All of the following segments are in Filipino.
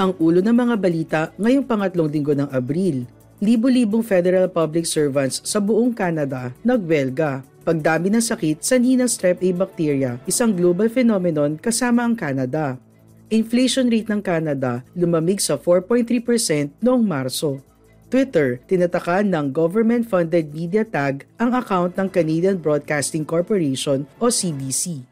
Ang ulo ng mga balita ngayong pangatlong linggo ng Abril. Libo-libong federal public servants sa buong Canada nagwelga. Pagdami ng sakit sa ng strep A bacteria, isang global phenomenon kasama ang Canada. Inflation rate ng Canada lumamig sa 4.3% noong Marso. Twitter, tinatakan ng government-funded media tag ang account ng Canadian Broadcasting Corporation o CBC.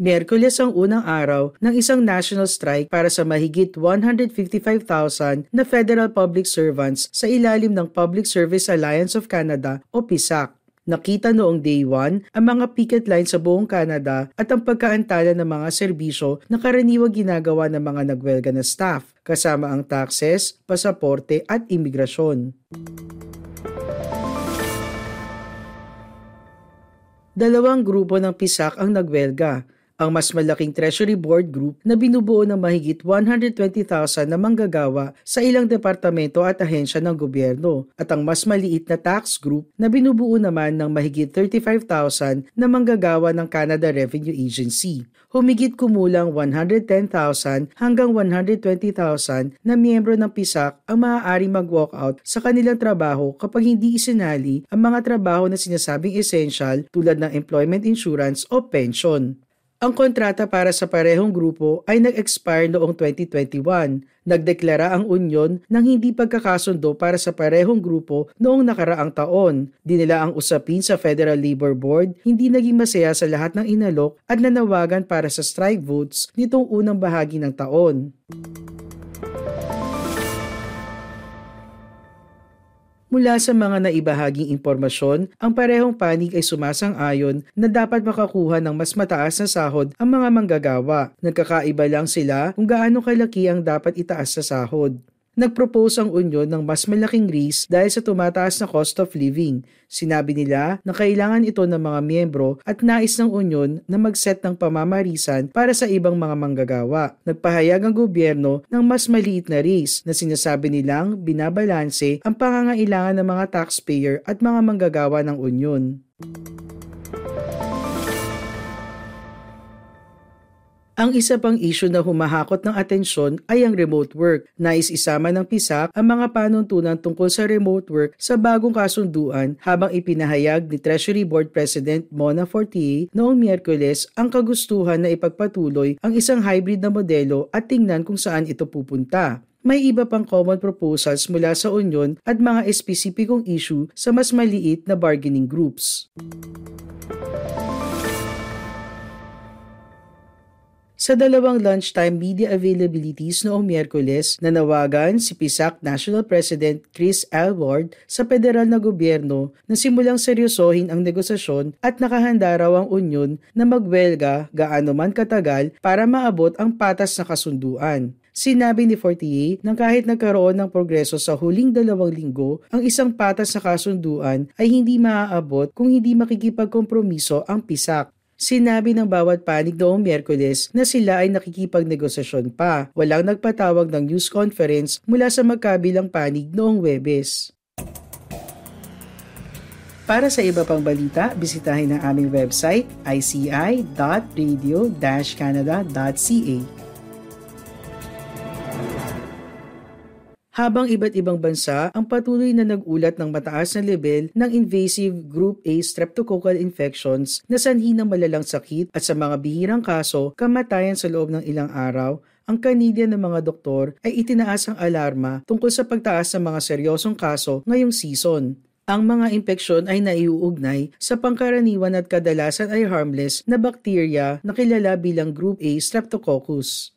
Merkules ang unang araw ng isang national strike para sa mahigit 155,000 na federal public servants sa ilalim ng Public Service Alliance of Canada o PISAC. Nakita noong day 1 ang mga picket line sa buong Canada at ang pagkaantala ng mga serbisyo na karaniwang ginagawa ng mga nagwelga na staff, kasama ang taxes, pasaporte at imigrasyon. Dalawang grupo ng PISAC ang nagwelga ang mas malaking Treasury Board Group na binubuo ng mahigit 120,000 na manggagawa sa ilang departamento at ahensya ng gobyerno at ang mas maliit na tax group na binubuo naman ng mahigit 35,000 na manggagawa ng Canada Revenue Agency. Humigit kumulang 110,000 hanggang 120,000 na miyembro ng PISAC ang maaaring mag-walkout sa kanilang trabaho kapag hindi isinali ang mga trabaho na sinasabing essential tulad ng employment insurance o pension. Ang kontrata para sa parehong grupo ay nag-expire noong 2021. Nagdeklara ang unyon ng hindi pagkakasundo para sa parehong grupo noong nakaraang taon. Dinila ang usapin sa Federal Labor Board, hindi naging masaya sa lahat ng inalok at nanawagan para sa strike votes nitong unang bahagi ng taon. Mula sa mga naibahaging impormasyon, ang parehong panig ay sumasang-ayon na dapat makakuha ng mas mataas na sahod ang mga manggagawa. Nagkakaiba lang sila kung gaano kalaki ang dapat itaas sa sahod. Nagpropose ang Union ng mas malaking raise dahil sa tumataas na cost of living. Sinabi nila na kailangan ito ng mga miyembro at nais ng Union na mag-set ng pamamarisan para sa ibang mga manggagawa. Nagpahayag ang gobyerno ng mas maliit na raise na sinasabi nilang binabalanse ang pangangailangan ng mga taxpayer at mga manggagawa ng Union. Ang isa pang issue na humahakot ng atensyon ay ang remote work. Nais isama ng PISAC ang mga panuntunan tungkol sa remote work sa bagong kasunduan habang ipinahayag ni Treasury Board President Mona Fortier noong Miyerkules ang kagustuhan na ipagpatuloy ang isang hybrid na modelo at tingnan kung saan ito pupunta. May iba pang common proposals mula sa Union at mga espesipikong issue sa mas maliit na bargaining groups. Sa dalawang lunchtime media availabilities noong Miyerkules, nanawagan si PISAC National President Chris Alward sa federal na gobyerno na simulang seryosohin ang negosasyon at nakahanda raw ang unyon na magwelga gaano man katagal para maabot ang patas na kasunduan. Sinabi ni Fortier na kahit nagkaroon ng progreso sa huling dalawang linggo, ang isang patas na kasunduan ay hindi maaabot kung hindi makikipagkompromiso ang PISAC. Sinabi ng bawat panig noong Miyerkules na sila ay nakikipagnegosasyon pa. Walang nagpatawag ng news conference mula sa magkabilang panig noong Webes. Para sa iba pang balita, bisitahin ang aming website ici.radio-canada.ca. habang iba't ibang bansa ang patuloy na nagulat ng mataas na level ng invasive group A streptococcal infections na sanhi ng malalang sakit at sa mga bihirang kaso, kamatayan sa loob ng ilang araw, ang Canadian ng mga doktor ay itinaas ang alarma tungkol sa pagtaas ng mga seryosong kaso ngayong season. Ang mga impeksyon ay naiuugnay sa pangkaraniwan at kadalasan ay harmless na bakterya na kilala bilang Group A Streptococcus.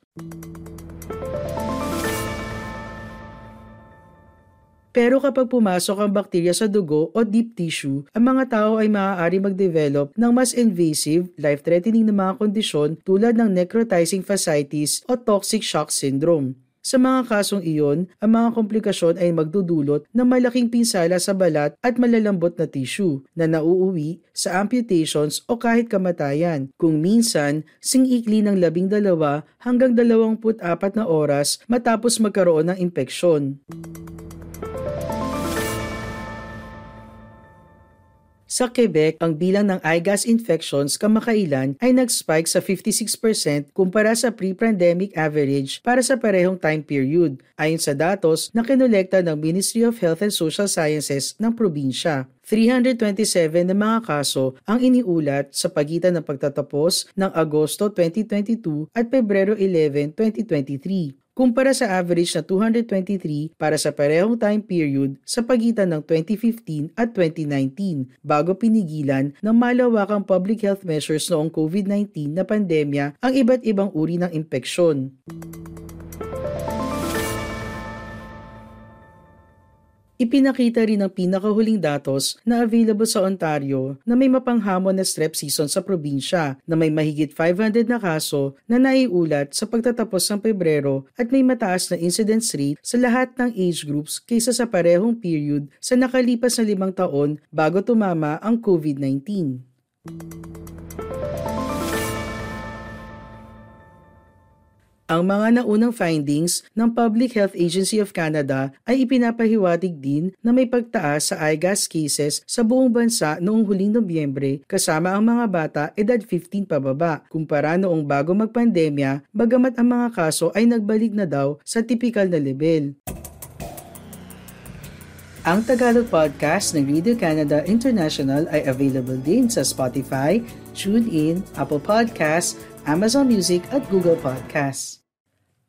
Pero kapag pumasok ang bakterya sa dugo o deep tissue, ang mga tao ay maaari mag-develop ng mas invasive, life-threatening na mga kondisyon tulad ng necrotizing fasciitis o toxic shock syndrome. Sa mga kasong iyon, ang mga komplikasyon ay magdudulot ng malaking pinsala sa balat at malalambot na tissue na nauuwi sa amputations o kahit kamatayan. Kung minsan, singikli ng labing dalawa hanggang 24 na oras matapos magkaroon ng impeksyon. Sa Quebec, ang bilang ng eye gas infections kamakailan ay nag-spike sa 56% kumpara sa pre-pandemic average para sa parehong time period, ayon sa datos na kinolekta ng Ministry of Health and Social Sciences ng probinsya. 327 na mga kaso ang iniulat sa pagitan ng pagtatapos ng Agosto 2022 at Pebrero 11, 2023 kumpara sa average na 223 para sa parehong time period sa pagitan ng 2015 at 2019 bago pinigilan ng malawakang public health measures noong COVID-19 na pandemya ang iba't ibang uri ng impeksyon. Ipinakita rin ang pinakahuling datos na available sa Ontario na may mapanghamon na strep season sa probinsya na may mahigit 500 na kaso na naiulat sa pagtatapos ng Pebrero at may mataas na incidence rate sa lahat ng age groups kaysa sa parehong period sa nakalipas na limang taon bago tumama ang COVID-19. Ang mga naunang findings ng Public Health Agency of Canada ay ipinapahiwatig din na may pagtaas sa eye gas cases sa buong bansa noong huling Nobyembre kasama ang mga bata edad 15 pababa kumpara noong bago magpandemya bagamat ang mga kaso ay nagbalik na daw sa typical na level. Ang Tagalog podcast ng Radio Canada International ay available din sa Spotify, TuneIn, Apple Podcasts, Amazon Music at Google Podcasts.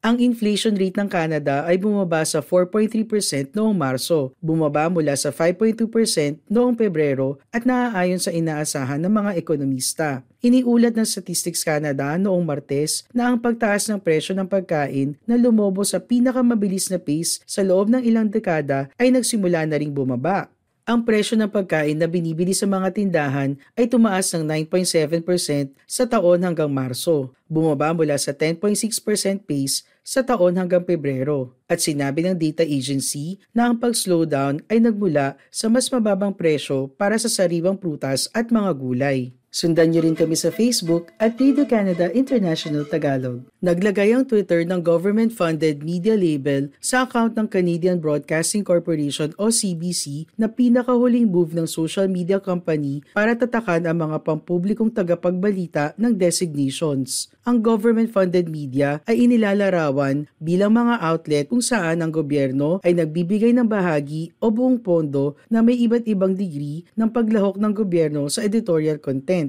Ang inflation rate ng Canada ay bumaba sa 4.3% noong Marso, bumaba mula sa 5.2% noong Pebrero at naaayon sa inaasahan ng mga ekonomista. Iniulat ng Statistics Canada noong Martes na ang pagtaas ng presyo ng pagkain na lumobo sa pinakamabilis na pace sa loob ng ilang dekada ay nagsimula na ring bumaba. Ang presyo ng pagkain na binibili sa mga tindahan ay tumaas ng 9.7% sa taon hanggang Marso, bumaba mula sa 10.6% pace sa taon hanggang Pebrero. At sinabi ng data agency na ang pag-slowdown ay nagmula sa mas mababang presyo para sa sariwang prutas at mga gulay. Sundan niyo rin kami sa Facebook at Radio Canada International Tagalog. Naglagay ang Twitter ng government-funded media label sa account ng Canadian Broadcasting Corporation o CBC na pinakahuling move ng social media company para tatakan ang mga pampublikong tagapagbalita ng designations. Ang government-funded media ay inilalarawan bilang mga outlet kung saan ang gobyerno ay nagbibigay ng bahagi o buong pondo na may iba't ibang degree ng paglahok ng gobyerno sa editorial content.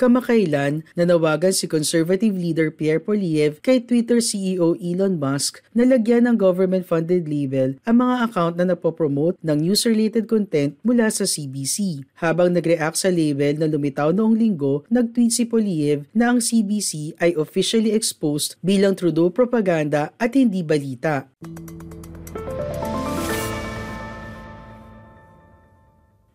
Kamakailan, nanawagan si conservative leader Pierre Poliev kay Twitter CEO Elon Musk na lagyan ng government-funded label ang mga account na napopromote ng news-related content mula sa CBC. Habang nag-react sa label na lumitaw noong linggo, nag-tweet si Poliev na ang CBC ay officially exposed bilang Trudeau propaganda at hindi balita.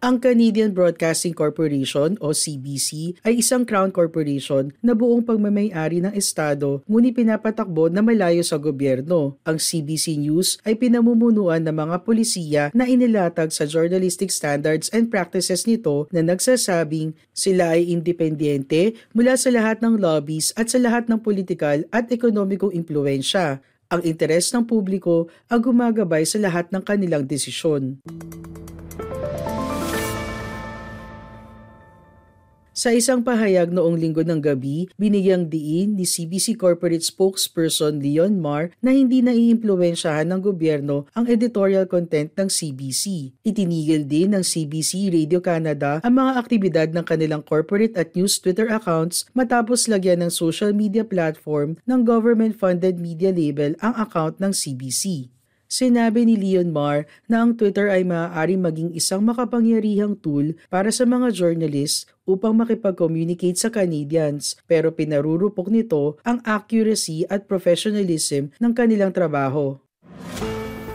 Ang Canadian Broadcasting Corporation o CBC ay isang crown corporation na buong pagmamayari ng estado ngunit pinapatakbo na malayo sa gobyerno. Ang CBC News ay pinamumunuan ng mga polisiya na inilatag sa journalistic standards and practices nito na nagsasabing sila ay independyente mula sa lahat ng lobbies at sa lahat ng politikal at ekonomikong impluensya. Ang interes ng publiko ang gumagabay sa lahat ng kanilang desisyon. Sa isang pahayag noong linggo ng gabi, binigyang diin ni CBC Corporate Spokesperson Leon Mar na hindi naiimpluwensyahan ng gobyerno ang editorial content ng CBC. Itinigil din ng CBC Radio Canada ang mga aktibidad ng kanilang corporate at news Twitter accounts matapos lagyan ng social media platform ng government-funded media label ang account ng CBC. Sinabi ni Leon Mar na ang Twitter ay maaaring maging isang makapangyarihang tool para sa mga journalists upang makipag-communicate sa Canadians pero pinarurupok nito ang accuracy at professionalism ng kanilang trabaho.